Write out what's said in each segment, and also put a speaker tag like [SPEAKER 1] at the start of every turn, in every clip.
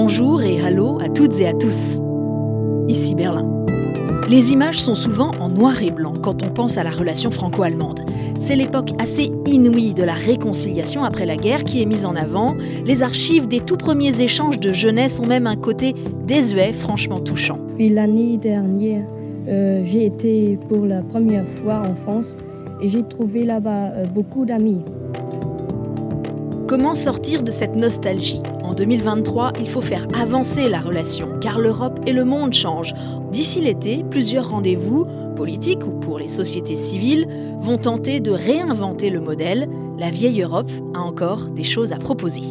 [SPEAKER 1] Bonjour et hallo à toutes et à tous. Ici Berlin. Les images sont souvent en noir et blanc quand on pense à la relation franco-allemande. C'est l'époque assez inouïe de la réconciliation après la guerre qui est mise en avant. Les archives des tout premiers échanges de jeunesse ont même un côté désuet, franchement touchant.
[SPEAKER 2] Puis l'année dernière, euh, j'ai été pour la première fois en France et j'ai trouvé là-bas euh, beaucoup d'amis.
[SPEAKER 1] Comment sortir de cette nostalgie? En 2023, il faut faire avancer la relation, car l'Europe et le monde changent. D'ici l'été, plusieurs rendez-vous, politiques ou pour les sociétés civiles, vont tenter de réinventer le modèle. La vieille Europe a encore des choses à proposer.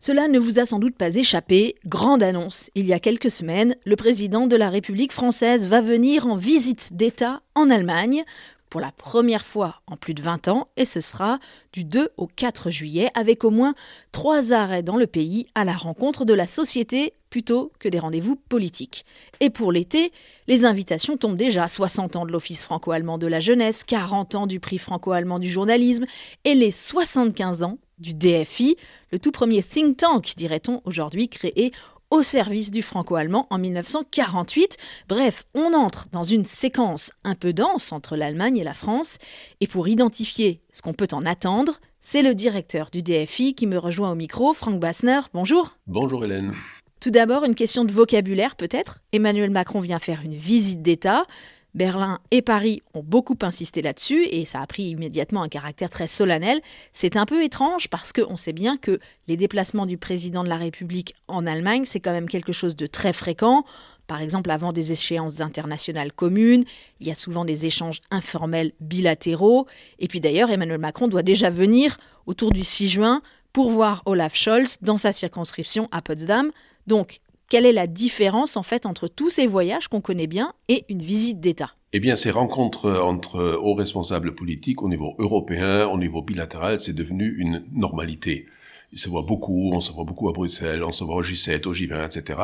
[SPEAKER 1] Cela ne vous a sans doute pas échappé. Grande annonce. Il y a quelques semaines, le président de la République française va venir en visite d'État en Allemagne pour la première fois en plus de 20 ans et ce sera du 2 au 4 juillet avec au moins trois arrêts dans le pays à la rencontre de la société plutôt que des rendez-vous politiques. Et pour l'été, les invitations tombent déjà 60 ans de l'Office franco-allemand de la jeunesse, 40 ans du prix franco-allemand du journalisme et les 75 ans du DFI, le tout premier think tank, dirait-on aujourd'hui, créé au service du franco-allemand en 1948. Bref, on entre dans une séquence un peu dense entre l'Allemagne et la France, et pour identifier ce qu'on peut en attendre, c'est le directeur du DFI qui me rejoint au micro, Frank Bassner. Bonjour.
[SPEAKER 3] Bonjour Hélène.
[SPEAKER 1] Tout d'abord, une question de vocabulaire peut-être. Emmanuel Macron vient faire une visite d'État. Berlin et Paris ont beaucoup insisté là-dessus et ça a pris immédiatement un caractère très solennel. C'est un peu étrange parce qu'on sait bien que les déplacements du président de la République en Allemagne, c'est quand même quelque chose de très fréquent. Par exemple, avant des échéances internationales communes, il y a souvent des échanges informels bilatéraux. Et puis d'ailleurs, Emmanuel Macron doit déjà venir autour du 6 juin pour voir Olaf Scholz dans sa circonscription à Potsdam. Donc, quelle est la différence en fait entre tous ces voyages qu'on connaît bien et une visite d'État?
[SPEAKER 3] Eh bien, ces rencontres entre hauts responsables politiques au niveau européen, au niveau bilatéral, c'est devenu une normalité. Il se voit beaucoup, on se voit beaucoup à Bruxelles, on se voit au G7, au G20, etc.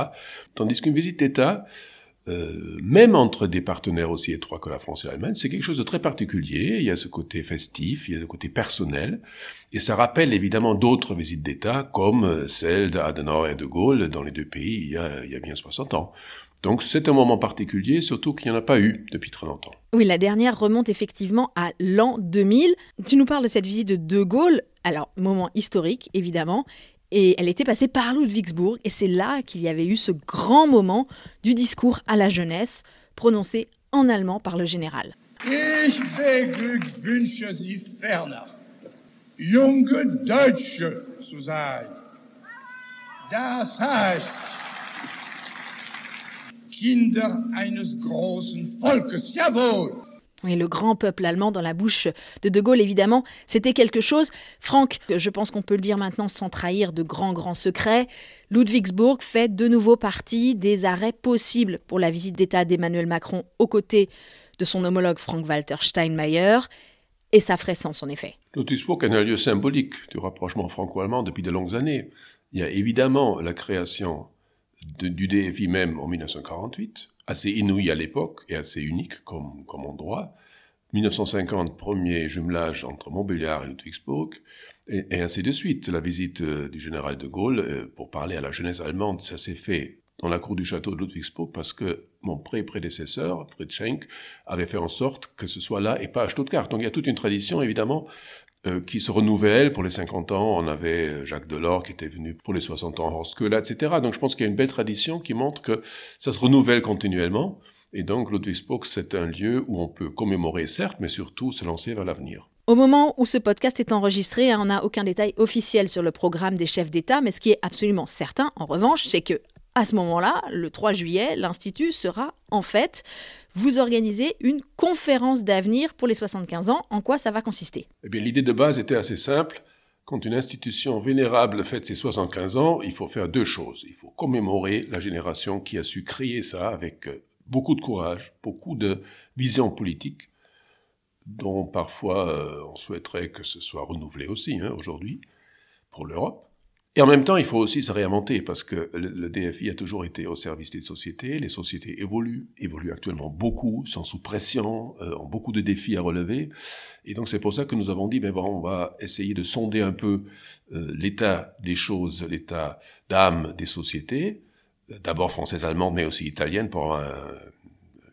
[SPEAKER 3] Tandis qu'une visite d'État, euh, même entre des partenaires aussi étroits que la France et l'Allemagne, c'est quelque chose de très particulier. Il y a ce côté festif, il y a ce côté personnel, et ça rappelle évidemment d'autres visites d'État, comme euh, celle d'Adenauer et de Gaulle dans les deux pays il y a, il y a bien 60 ans. Donc c'est un moment particulier, surtout qu'il n'y en a pas eu depuis très longtemps.
[SPEAKER 1] Oui, la dernière remonte effectivement à l'an 2000. Tu nous parles de cette visite de De Gaulle, alors moment historique évidemment, et elle était passée par Ludwigsburg, et c'est là qu'il y avait eu ce grand moment du discours à la jeunesse, prononcé en allemand par le général.
[SPEAKER 4] Ich beglückwünsche Sie ferner, junge Deutsche zu sein. Das heißt, Kinder eines großen Volkes, jawohl.
[SPEAKER 1] Et le grand peuple allemand dans la bouche de De Gaulle, évidemment, c'était quelque chose. Franck, je pense qu'on peut le dire maintenant sans trahir de grands, grands secrets, Ludwigsburg fait de nouveau partie des arrêts possibles pour la visite d'État d'Emmanuel Macron aux côtés de son homologue Frank-Walter Steinmeier. Et ça ferait sens, en effet.
[SPEAKER 3] Ludwigsburg est un lieu symbolique du rapprochement franco-allemand depuis de longues années. Il y a évidemment la création du DFI même en 1948, assez inouï à l'époque et assez unique comme, comme endroit. 1950, premier jumelage entre Montbéliard et Ludwigsburg, et, ainsi de suite. La visite euh, du général de Gaulle euh, pour parler à la jeunesse allemande, ça s'est fait dans la cour du château de Ludwigsburg parce que mon pré-prédécesseur, Fritz Schenk, avait fait en sorte que ce soit là et pas à Stuttgart. Donc il y a toute une tradition, évidemment, euh, qui se renouvelle. Pour les 50 ans, on avait euh, Jacques Delors qui était venu pour les 60 ans, Horst Köhler, etc. Donc je pense qu'il y a une belle tradition qui montre que ça se renouvelle continuellement. Et donc Ludwigsburg, c'est un lieu où on peut commémorer, certes, mais surtout se lancer vers l'avenir.
[SPEAKER 1] Au moment où ce podcast est enregistré, on n'a aucun détail officiel sur le programme des chefs d'État, mais ce qui est absolument certain, en revanche, c'est que à ce moment-là, le 3 juillet, l'Institut sera en fait, vous organisez une conférence d'avenir pour les 75 ans. En quoi ça va consister?
[SPEAKER 3] Eh bien, l'idée de base était assez simple. Quand une institution vénérable fête ses 75 ans, il faut faire deux choses. Il faut commémorer la génération qui a su créer ça avec euh, beaucoup de courage, beaucoup de vision politique, dont parfois euh, on souhaiterait que ce soit renouvelé aussi hein, aujourd'hui pour l'Europe. Et en même temps, il faut aussi se réinventer parce que le, DFI a toujours été au service des sociétés. Les sociétés évoluent, évoluent actuellement beaucoup, sont sous pression, euh, ont beaucoup de défis à relever. Et donc c'est pour ça que nous avons dit, ben bon, on va essayer de sonder un peu euh, l'état des choses, l'état d'âme des sociétés, d'abord françaises, allemandes, mais aussi italiennes, pour un,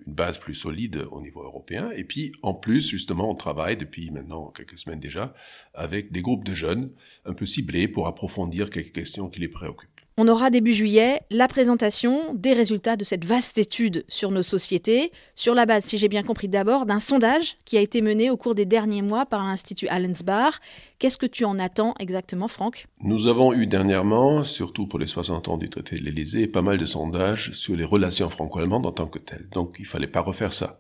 [SPEAKER 3] une base plus solide au niveau européen. Et puis, en plus, justement, on travaille depuis maintenant quelques semaines déjà avec des groupes de jeunes un peu ciblés pour approfondir quelques questions qui les préoccupent.
[SPEAKER 1] On aura début juillet la présentation des résultats de cette vaste étude sur nos sociétés, sur la base, si j'ai bien compris d'abord, d'un sondage qui a été mené au cours des derniers mois par l'Institut Allensbach. Qu'est-ce que tu en attends exactement, Franck?
[SPEAKER 3] Nous avons eu dernièrement, surtout pour les 60 ans du traité de l'Élysée, pas mal de sondages sur les relations franco-allemandes en tant que telles. Donc il fallait pas refaire ça.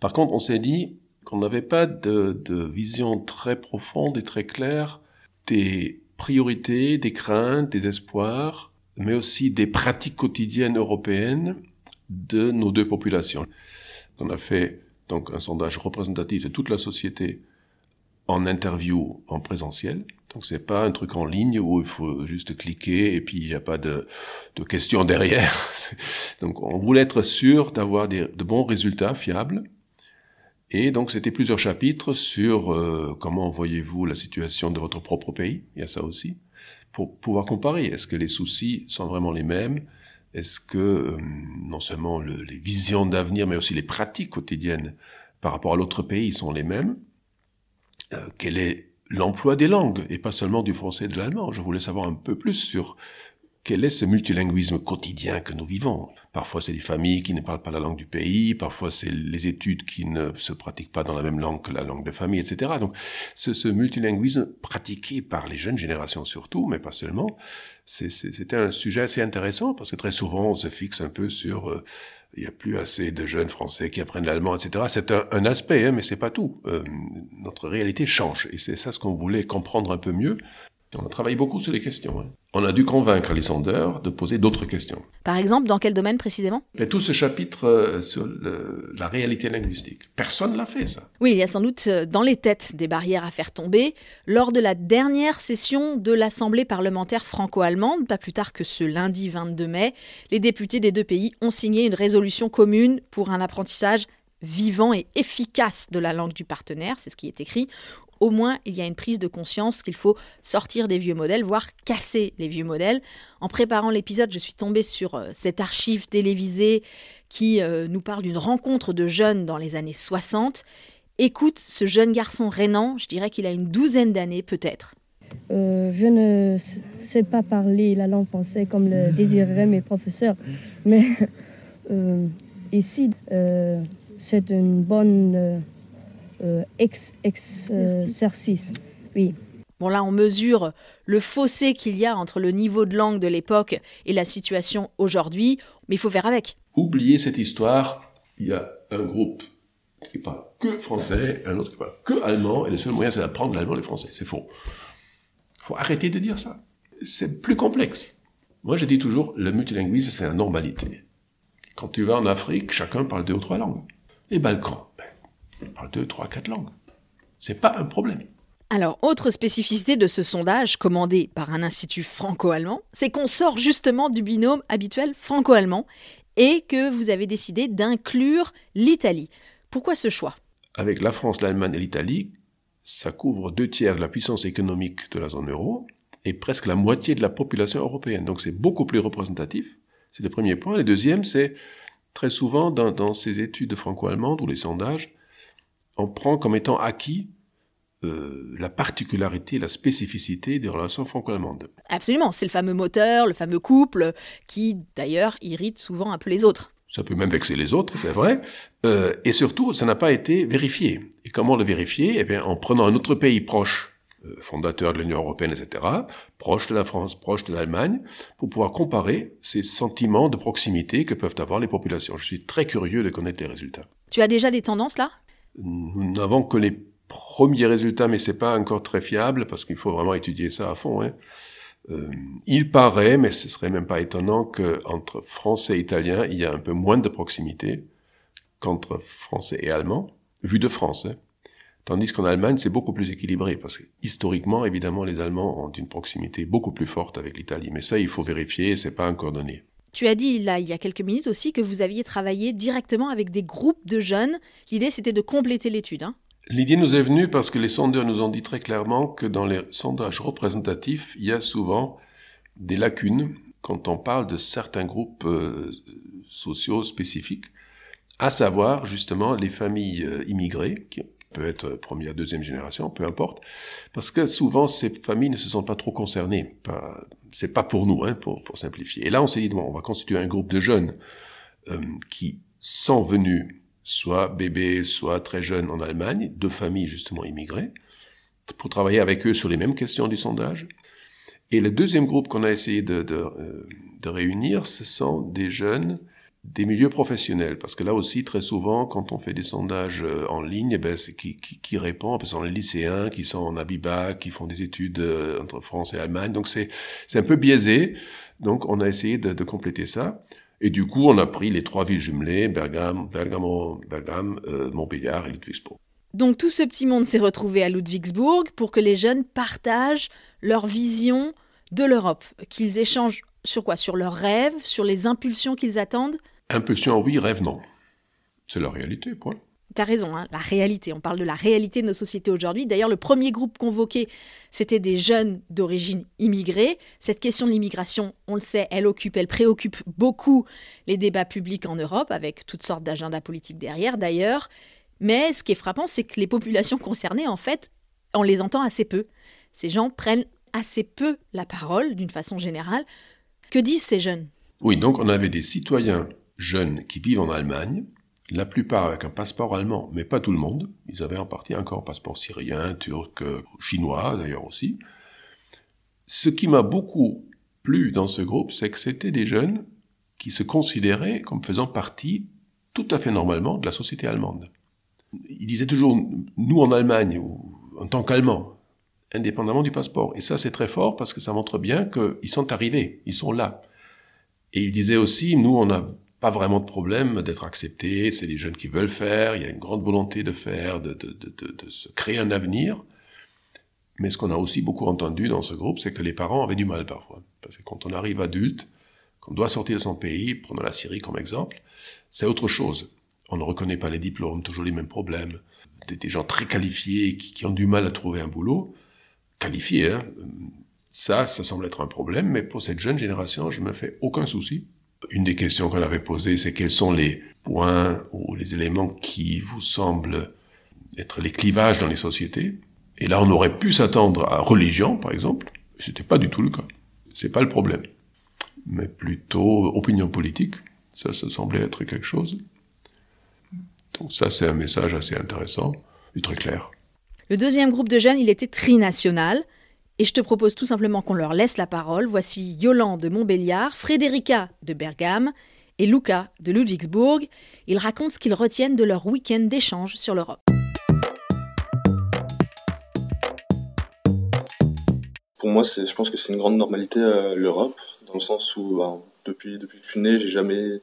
[SPEAKER 3] Par contre, on s'est dit qu'on n'avait pas de, de vision très profonde et très claire des priorités, des craintes, des espoirs, mais aussi des pratiques quotidiennes européennes de nos deux populations. On a fait donc un sondage représentatif de toute la société en interview en présentiel. Donc c'est pas un truc en ligne où il faut juste cliquer et puis il n'y a pas de, de questions derrière. Donc on voulait être sûr d'avoir de bons résultats fiables et donc c'était plusieurs chapitres sur euh, comment voyez-vous la situation de votre propre pays, il y a ça aussi, pour pouvoir comparer. Est-ce que les soucis sont vraiment les mêmes? Est-ce que euh, non seulement les visions d'avenir, mais aussi les pratiques quotidiennes par rapport à l'autre pays sont les mêmes? Euh, Quel est l'emploi des langues, et pas seulement du français et de l'allemand? Je voulais savoir un peu plus sur quel est ce multilinguisme quotidien que nous vivons? Parfois, c'est les familles qui ne parlent pas la langue du pays, parfois, c'est les études qui ne se pratiquent pas dans la même langue que la langue de famille, etc. Donc, ce, ce multilinguisme pratiqué par les jeunes générations surtout, mais pas seulement, c'était un sujet assez intéressant parce que très souvent, on se fixe un peu sur euh, il n'y a plus assez de jeunes Français qui apprennent l'allemand, etc. C'est un, un, aspect, hein, mais c'est pas tout. Euh, notre réalité change, et c'est ça ce qu'on voulait comprendre un peu mieux on a travaillé beaucoup sur les questions. Hein. On a dû convaincre les sondeurs de poser d'autres questions.
[SPEAKER 1] Par exemple, dans quel domaine précisément?
[SPEAKER 3] Tout ce chapitre euh, sur la réalité linguistique. Personne l'a fait, ça.
[SPEAKER 1] Oui, il y a sans doute euh, dans les têtes des barrières à faire tomber. Lors de la dernière session de l'Assemblée parlementaire franco-allemande, pas plus tard que ce lundi 22 mai, les députés des deux pays ont signé une résolution commune pour un apprentissage vivant et efficace de la langue du partenaire, c'est ce qui est écrit, au moins il y a une prise de conscience qu'il faut sortir des vieux modèles, voire casser les vieux modèles. En préparant l'épisode, je suis tombée sur euh, cette archive télévisée qui euh, nous parle d'une rencontre de jeunes dans les années 60. Écoute, ce jeune garçon rénan, je dirais qu'il a une douzaine d'années peut-être.
[SPEAKER 2] Euh, je ne sais pas parler la langue française comme le désireraient mes professeurs, mais ici, c'est une bonne euh, ex, exercice. oui.
[SPEAKER 1] Bon là, on mesure le fossé qu'il y a entre le niveau de langue de l'époque et la situation aujourd'hui, mais il faut faire avec.
[SPEAKER 3] Oubliez cette histoire, il y a un groupe qui parle que français, un autre qui parle que allemand, et le seul moyen c'est d'apprendre l'allemand et le français. C'est faux. Il faut arrêter de dire ça. C'est plus complexe. Moi, je dis toujours, le multilinguisme, c'est la normalité. Quand tu vas en Afrique, chacun parle deux ou trois langues. Les Balkans, parle deux, trois, quatre langues. C'est pas un problème.
[SPEAKER 1] Alors, autre spécificité de ce sondage commandé par un institut franco-allemand, c'est qu'on sort justement du binôme habituel franco-allemand et que vous avez décidé d'inclure l'Italie. Pourquoi ce choix?
[SPEAKER 3] Avec la France, l'Allemagne et l'Italie, ça couvre deux tiers de la puissance économique de la zone euro et presque la moitié de la population européenne. Donc c'est beaucoup plus représentatif. C'est le premier point. Le deuxième, c'est très souvent dans, dans ces études franco-allemandes ou les sondages, on prend comme étant acquis euh, la particularité, la spécificité des relations franco-allemandes.
[SPEAKER 1] Absolument, c'est le fameux moteur, le fameux couple, qui d'ailleurs irrite souvent un peu les autres.
[SPEAKER 3] Ça peut même vexer les autres, c'est vrai. Euh, et surtout, ça n'a pas été vérifié. Et comment le vérifier? Eh bien, en prenant un autre pays proche, euh, fondateur de l'Union européenne, etc., proche de la France, proche de l'Allemagne, pour pouvoir comparer ces sentiments de proximité que peuvent avoir les populations. Je suis très curieux de connaître les résultats.
[SPEAKER 1] Tu as déjà des tendances là?
[SPEAKER 3] Nous n'avons que les premiers résultats, mais c'est pas encore très fiable parce qu'il faut vraiment étudier ça à fond. Hein. Euh, il paraît, mais ce serait même pas étonnant qu'entre français et italien, il y a un peu moins de proximité qu'entre français et allemand, vu de France. Hein. Tandis qu'en Allemagne, c'est beaucoup plus équilibré, parce que historiquement, évidemment, les Allemands ont une proximité beaucoup plus forte avec l'Italie. Mais ça, il faut vérifier, c'est pas encore donné.
[SPEAKER 1] Tu as dit là, il y a quelques minutes aussi, que vous aviez travaillé directement avec des groupes de jeunes. L'idée, c'était de compléter l'étude. Hein
[SPEAKER 3] L'idée nous est venue parce que les sondeurs nous ont dit très clairement que dans les sondages représentatifs, il y a souvent des lacunes quand on parle de certains groupes euh, sociaux spécifiques, à savoir justement les familles euh, immigrées, qui peut être première, deuxième génération, peu importe, parce que souvent ces familles ne se sentent pas trop concernées. C'est pas pour nous, hein, pour, pour simplifier. Et là, on s'est dit, bon, on va constituer un groupe de jeunes euh, qui sont venus soit bébés, soit très jeunes en Allemagne, de familles justement immigrées, pour travailler avec eux sur les mêmes questions du sondage. Et le deuxième groupe qu'on a essayé de, de, euh, de réunir, ce sont des jeunes des milieux professionnels, parce que là aussi, très souvent, quand on fait des sondages euh, en ligne, eh ben, qui, qui, qui répond, ce sont les lycéens qui sont en Abiba, qui font des études euh, entre France et Allemagne, donc c'est un peu biaisé. Donc on a essayé de, compléter ça. Et du coup, on a pris les trois villes jumelées, Bergamo, Bergamo, Bergame, euh, Montbéliard et Ludwigsburg.
[SPEAKER 1] Donc tout ce petit monde s'est retrouvé à Ludwigsburg pour que les jeunes partagent leur vision de l'Europe, qu'ils échangent sur quoi? Sur leurs rêves, sur les impulsions qu'ils attendent?
[SPEAKER 3] Impulsion, oui, rêve, non. C'est la réalité, point.
[SPEAKER 1] T'as raison, hein, la réalité. On parle de la réalité de nos sociétés aujourd'hui. D'ailleurs, le premier groupe convoqué, c'était des jeunes d'origine immigrée. Cette question de l'immigration, on le sait, elle occupe, elle préoccupe beaucoup les débats publics en Europe, avec toutes sortes d'agendas politiques derrière, d'ailleurs. Mais ce qui est frappant, c'est que les populations concernées, en fait, on les entend assez peu. Ces gens prennent assez peu la parole, d'une façon générale. Que disent ces jeunes?
[SPEAKER 3] Oui, donc on avait des citoyens jeunes qui vivent en Allemagne, la plupart avec un passeport allemand, mais pas tout le monde. Ils avaient en partie encore un passeport syrien, turc, chinois d'ailleurs aussi. Ce qui m'a beaucoup plu dans ce groupe, c'est que c'était des jeunes qui se considéraient comme faisant partie tout à fait normalement de la société allemande. Ils disaient toujours nous en Allemagne ou en tant qu'Allemands, indépendamment du passeport. Et ça c'est très fort parce que ça montre bien qu'ils sont arrivés, ils sont là. Et ils disaient aussi nous on a pas vraiment de problème d'être accepté, c'est des jeunes qui veulent faire, il y a une grande volonté de faire, de, de, de, de se créer un avenir. Mais ce qu'on a aussi beaucoup entendu dans ce groupe, c'est que les parents avaient du mal parfois. Parce que quand on arrive adulte, qu'on doit sortir de son pays, prenons la Syrie comme exemple, c'est autre chose. On ne reconnaît pas les diplômes, toujours les mêmes problèmes. Des, gens très qualifiés qui, ont du mal à trouver un boulot, qualifiés, hein. ça, ça semble être un problème, mais pour cette jeune génération, je me fais aucun souci une des questions qu'on avait posées, c'est quels sont les points ou les éléments qui vous semblent être les clivages dans les sociétés. Et là, on aurait pu s'attendre à religion, par exemple. C'était pas du tout le cas. C'est pas le problème. Mais plutôt opinion politique. Ça, ça semblait être quelque chose. Donc ça, c'est un message assez intéressant et très clair.
[SPEAKER 1] Le deuxième groupe de jeunes, il était trinational. Et je te propose tout simplement qu'on leur laisse la parole. Voici Yolande de Montbéliard, Frédérica de Bergame et Luca de Ludwigsburg. Ils racontent ce qu'ils retiennent de leur week-end d'échange sur l'Europe.
[SPEAKER 5] Pour moi, je pense que c'est une grande normalité euh, l'Europe, dans le sens où ben, depuis, depuis que je suis né, j'ai jamais,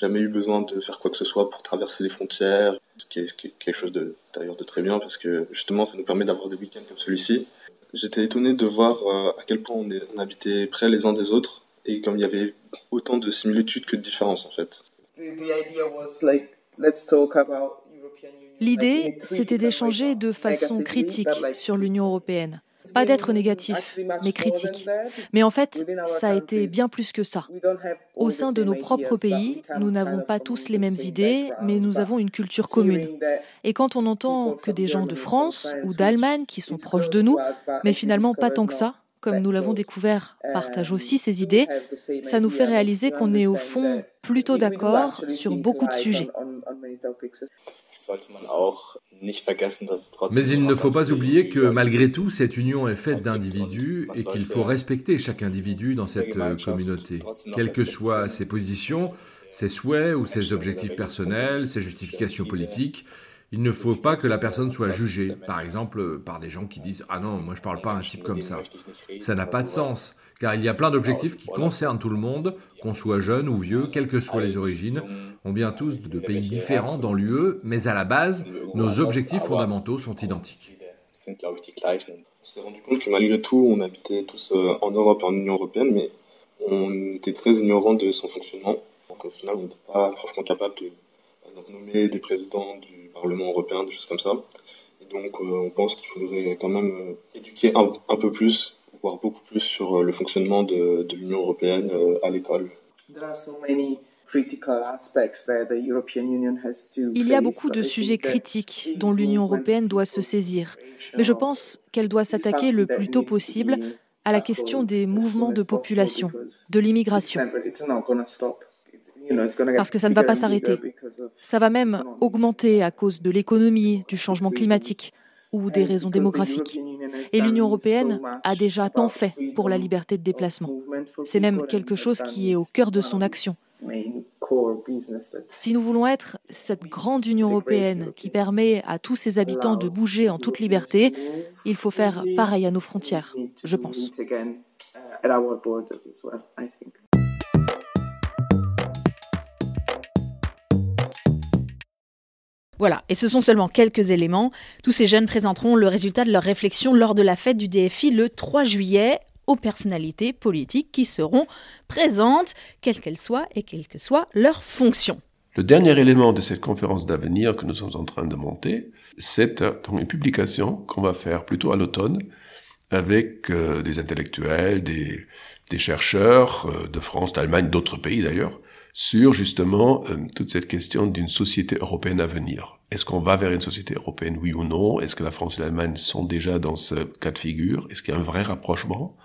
[SPEAKER 5] jamais eu besoin de faire quoi que ce soit pour traverser les frontières, ce qui est, quelque chose d'ailleurs de, de très bien parce que justement ça nous permet d'avoir des week-ends comme celui-ci J'étais étonné de voir euh, à quel point on, est, on habitait près les uns des autres et comme il y avait autant de similitudes que de différences en fait.
[SPEAKER 6] L'idée, c'était d'échanger de façon critique sur l'Union européenne. Pas d'être négatif, mais critique. Mais en fait, ça a été bien plus que ça. Au sein de nos propres pays, nous n'avons pas tous les mêmes idées, mais nous avons une culture commune. Et quand on entend que des gens de France ou d'Allemagne qui sont proches de nous, mais finalement pas tant que ça, comme nous l'avons découvert, partagent aussi ces idées, ça nous fait réaliser qu'on est au fond plutôt d'accord sur beaucoup de sujets.
[SPEAKER 7] Mais il ne faut pas oublier que malgré tout, cette union est faite d'individus et qu'il faut respecter chaque individu dans cette euh, communauté, quelles que soient ses positions, ses souhaits ou ses objectifs personnels, ses justifications politiques. Il ne faut pas que la personne soit jugée, par exemple par des gens qui disent ⁇ Ah non, moi je parle pas à un type comme ça ⁇ Ça n'a pas de sens Car il y a plein d'objectifs qui concernent tout le monde, qu'on soit jeune ou vieux, quelles que soient les origines. On vient tous de pays différents dans l'UE, mais à la base, nos objectifs fondamentaux sont identiques.
[SPEAKER 5] On s'est rendu compte que malgré tout, on habitait tous euh, en Europe et en Union européenne, mais on était très ignorant de son fonctionnement. Donc au final, on n'était pas franchement capable de, nommer des présidents du Parlement européen, des choses comme ça. Et donc euh, on pense qu'il faudrait quand même euh, éduquer un, peu plus, voire beaucoup plus sur le fonctionnement de, de l'Union européenne à l'école.
[SPEAKER 6] Il y a beaucoup de sujets critiques dont l'Union européenne doit se saisir, mais je pense qu'elle doit s'attaquer le plus tôt possible à la question des mouvements de population, de l'immigration. Parce que ça ne va pas s'arrêter. Ça va même augmenter à cause de l'économie, du changement climatique ou des raisons démographiques. Et l'Union européenne a déjà tant fait pour la liberté de déplacement. C'est même quelque chose qui est au cœur de son action. Si nous voulons être cette grande Union européenne qui permet à tous ses habitants de bouger en toute liberté, il faut faire pareil à nos frontières, je pense.
[SPEAKER 1] Voilà, et ce sont seulement quelques éléments. Tous ces jeunes présenteront le résultat de leur réflexion lors de la fête du DFI le 3 juillet aux personnalités politiques qui seront présentes, quelles qu'elles soient et quelle que soit leur fonction.
[SPEAKER 3] Le dernier élément de cette conférence d'avenir que nous sommes en train de monter, c'est une publication qu'on va faire plutôt à l'automne avec euh, des intellectuels, des, chercheurs euh, de France, d'Allemagne, d'autres pays d'ailleurs, sur justement euh, toute cette question d'une société européenne à venir. Est-ce qu'on va vers une société européenne, oui ou non? Est-ce que la France et l'Allemagne sont déjà dans ce cas de figure? Est-ce qu'il y a un vrai rapprochement?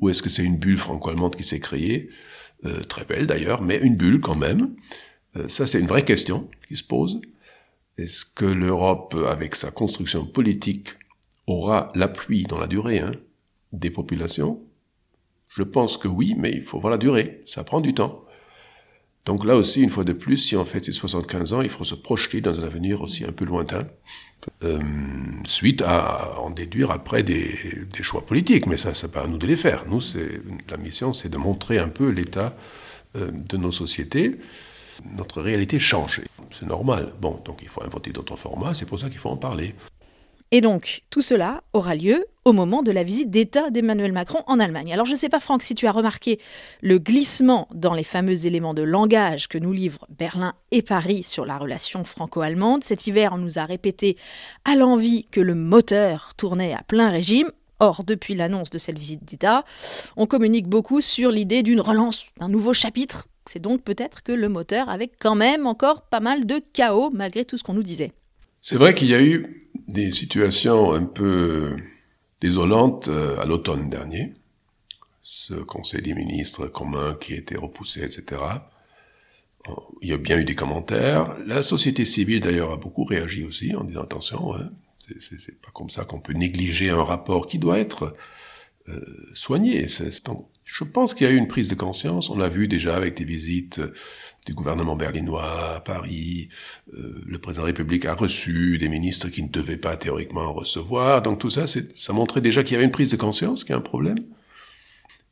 [SPEAKER 3] Ou est-ce que c'est une bulle franco-allemande qui s'est créée? Euh, Très belle d'ailleurs, mais une bulle quand même. Euh, ça, c'est une vraie question qui se pose. Est-ce que l'Europe, avec sa construction politique, aura l'appui dans la durée hein, des populations? Je pense que oui, mais il faut voir la durée. Ça prend du temps. Donc là aussi, une fois de plus, si on fait ces 75 ans, il faut se projeter dans un avenir aussi un peu lointain, euh, suite à en déduire après des, choix politiques. Mais ça, c'est pas à nous de les faire. Nous, la mission, c'est de montrer un peu l'état euh, de nos sociétés. Notre réalité change. C'est normal. Bon, donc il faut inventer d'autres formats. C'est pour ça qu'il faut en parler.
[SPEAKER 1] Et donc, tout cela aura lieu au moment de la visite d'État d'Emmanuel Macron en Allemagne. Alors, je ne sais pas, Franck, si tu as remarqué le glissement dans les fameux éléments de langage que nous livrent Berlin et Paris sur la relation franco-allemande. Cet hiver, on nous a répété à l'envie que le moteur tournait à plein régime. Or, depuis l'annonce de cette visite d'État, on communique beaucoup sur l'idée d'une relance, d'un nouveau chapitre. C'est donc peut-être que le moteur avait quand même encore pas mal de chaos malgré tout ce qu'on nous disait.
[SPEAKER 3] C'est vrai qu'il y a eu des situations un peu désolantes euh, à l'automne dernier. Ce conseil des ministres commun qui a été repoussé, etc. Il y a bien eu des commentaires. La société civile, d'ailleurs, a beaucoup réagi aussi en disant attention, hein, c'est pas comme ça qu'on peut négliger un rapport qui doit être euh, soigné. Donc, je pense qu'il y a eu une prise de conscience. On l'a vu déjà avec des visites du gouvernement berlinois à Paris. Euh, le président de la République a reçu des ministres qui ne devaient pas théoriquement recevoir. Donc tout ça, ça montrait déjà qu'il y avait une prise de conscience, qu'il y a un problème.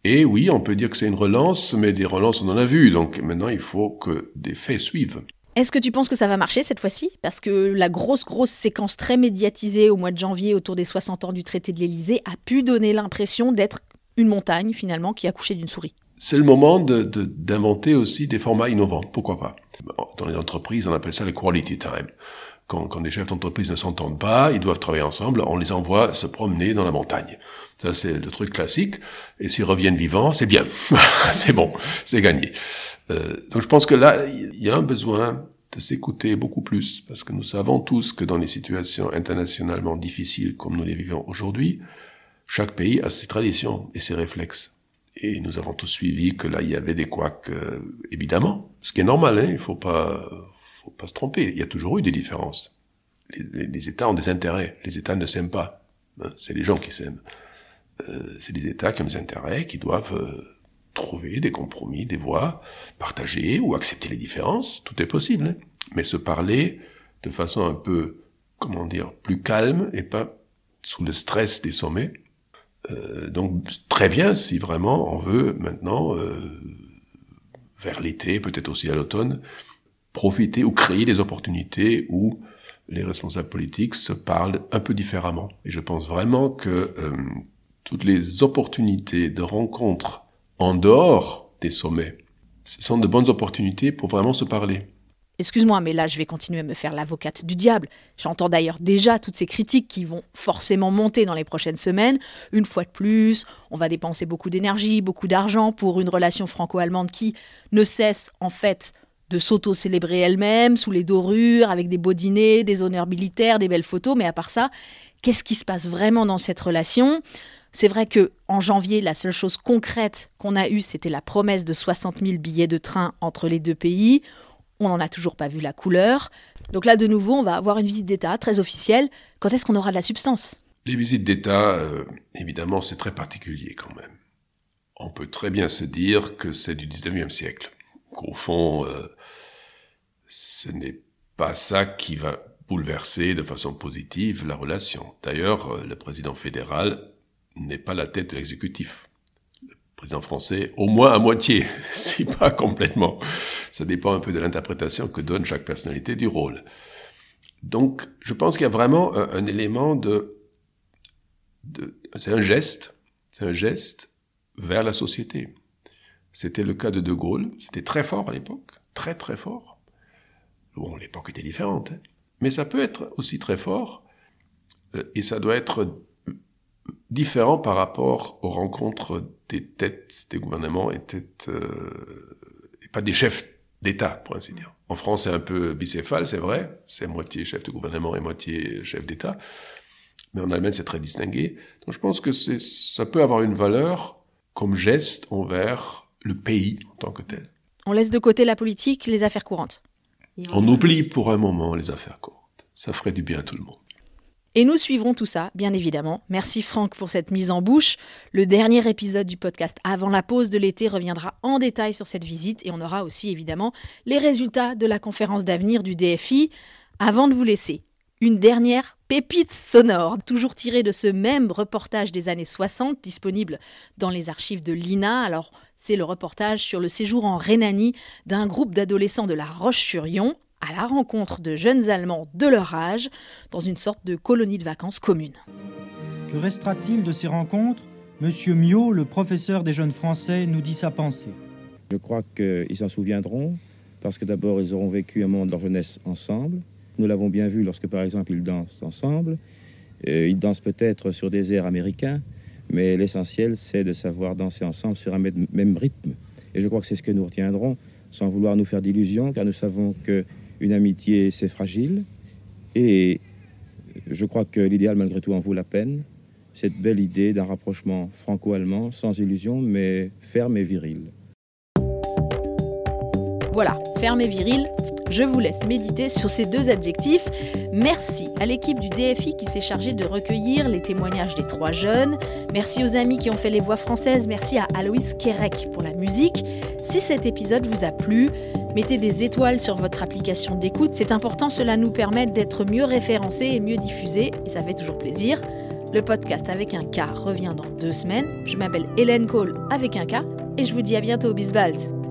[SPEAKER 3] Et oui, on peut dire que c'est une relance, mais des relances, on en a vu. Donc maintenant, il faut que des faits suivent.
[SPEAKER 1] Est-ce que tu penses que ça va marcher cette fois-ci? Parce que la grosse, grosse séquence très médiatisée au mois de janvier autour des 60 ans du traité de l'Élysée a pu donner l'impression d'être une montagne finalement qui a couché d'une souris
[SPEAKER 3] c'est le moment d'inventer de, aussi des formats innovants. Pourquoi pas Dans les entreprises, on appelle ça les quality time. Quand, quand des chefs d'entreprise ne s'entendent pas, ils doivent travailler ensemble, on les envoie se promener dans la montagne. Ça, c'est le truc classique. Et s'ils reviennent vivants, c'est bien. c'est bon, c'est gagné. Euh, donc je pense que là, il y a un besoin de s'écouter beaucoup plus, parce que nous savons tous que dans les situations internationalement difficiles comme nous les vivons aujourd'hui, chaque pays a ses traditions et ses réflexes. Et nous avons tous suivi que là, il y avait des couacs, euh, évidemment. Ce qui est normal, hein, il faut pas, faut pas se tromper. Il y a toujours eu des différences. Les, les, États ont des intérêts. Les États ne s'aiment pas. Hein, c'est les gens qui s'aiment. Euh, c'est les États qui ont des intérêts, qui doivent euh, trouver des compromis, des voies, partager ou accepter les différences. Tout est possible. Hein. Mais se parler de façon un peu, comment dire, plus calme et pas sous le stress des sommets, Euh, donc très bien si vraiment on veut maintenant, euh, vers l'été, peut-être aussi à l'automne, profiter ou créer des opportunités où les responsables politiques se parlent un peu différemment. Et je pense vraiment que euh, toutes les opportunités de rencontres en dehors des sommets, ce sont de bonnes opportunités pour vraiment se parler.
[SPEAKER 1] Excuse-moi, mais là, je vais continuer à me faire l'avocate du diable. J'entends d'ailleurs déjà toutes ces critiques qui vont forcément monter dans les prochaines semaines. Une fois de plus, on va dépenser beaucoup d'énergie, beaucoup d'argent pour une relation franco-allemande qui ne cesse en fait de s'auto-célébrer elle-même, sous les dorures, avec des beaux dîners, des honneurs militaires, des belles photos. Mais à part ça, qu'est-ce qui se passe vraiment dans cette relation? C'est vrai que en janvier, la seule chose concrète qu'on a eue, c'était la promesse de 60 000 billets de train entre les deux pays. On n'en a toujours pas vu la couleur. Donc là, de nouveau, on va avoir une visite d'État très officielle. Quand est-ce qu'on aura de la substance?
[SPEAKER 3] Les visites d'État, euh, évidemment, c'est très particulier quand même. On peut très bien se dire que c'est du 19e siècle. Qu'au fond, euh, ce n'est pas ça qui va bouleverser de façon positive la relation. D'ailleurs, euh, le président fédéral n'est pas la tête de l'exécutif. Président français, au moins à moitié, si pas complètement. Ça dépend un peu de l'interprétation que donne chaque personnalité du rôle. Donc, je pense qu'il y a vraiment un, élément de, de c'est un geste, c'est un geste vers la société. C'était le cas de De Gaulle, c'était très fort à l'époque, très très fort. Bon, l'époque était différente, hein. mais ça peut être aussi très fort, euh, et ça doit être différent par rapport aux rencontres des têtes des gouvernements euh, et pas des chefs d'État, pour ainsi dire. En France, c'est un peu bicéphale, c'est vrai. C'est moitié chef de gouvernement et moitié chef d'État. Mais en Allemagne, c'est très distingué. Donc je pense que ça peut avoir une valeur comme geste envers le pays en tant que tel.
[SPEAKER 1] On laisse de côté la politique, les affaires courantes.
[SPEAKER 3] On oublie pour un moment les affaires courantes. Ça ferait du bien à tout le monde.
[SPEAKER 1] Et nous suivrons tout ça, bien évidemment. Merci Franck pour cette mise en bouche. Le dernier épisode du podcast avant la pause de l'été reviendra en détail sur cette visite et on aura aussi évidemment les résultats de la conférence d'avenir du DFI. Avant de vous laisser, une dernière pépite sonore, toujours tirée de ce même reportage des années 60, disponible dans les archives de l'INA. Alors, c'est le reportage sur le séjour en Rhénanie d'un groupe d'adolescents de La Roche-sur-Yon à la rencontre de jeunes Allemands de leur âge dans une sorte de colonie de vacances commune.
[SPEAKER 8] Que restera-t-il de ces rencontres? Monsieur Mio, le professeur des jeunes Français, nous dit sa pensée.
[SPEAKER 9] Je crois qu'ils s'en souviendront parce que d'abord ils auront vécu un moment de leur jeunesse ensemble. Nous l'avons bien vu lorsque par exemple ils dansent ensemble. Euh, ils dansent peut-être sur des airs américains, mais l'essentiel c'est de savoir danser ensemble sur un même rythme. Et je crois que c'est ce que nous retiendrons sans vouloir nous faire d'illusions, car nous savons que une amitié, c'est fragile. Et je crois que l'idéal, malgré tout, en vaut la peine. Cette belle idée d'un rapprochement franco-allemand, sans illusion, mais ferme et viril.
[SPEAKER 1] Voilà, ferme et viril, je vous laisse méditer sur ces deux adjectifs. Merci à l'équipe du DFI qui s'est chargée de recueillir les témoignages des trois jeunes. Merci aux amis qui ont fait les voix françaises. Merci à Aloïs Kerek pour la musique. Si cet épisode vous a plu, mettez des étoiles sur votre application d'écoute. C'est important, cela nous permet d'être mieux référencés et mieux diffusés. Et ça fait toujours plaisir. Le podcast avec un K revient dans deux semaines. Je m'appelle Hélène Cole avec un K et je vous dis à bientôt. Bisbald.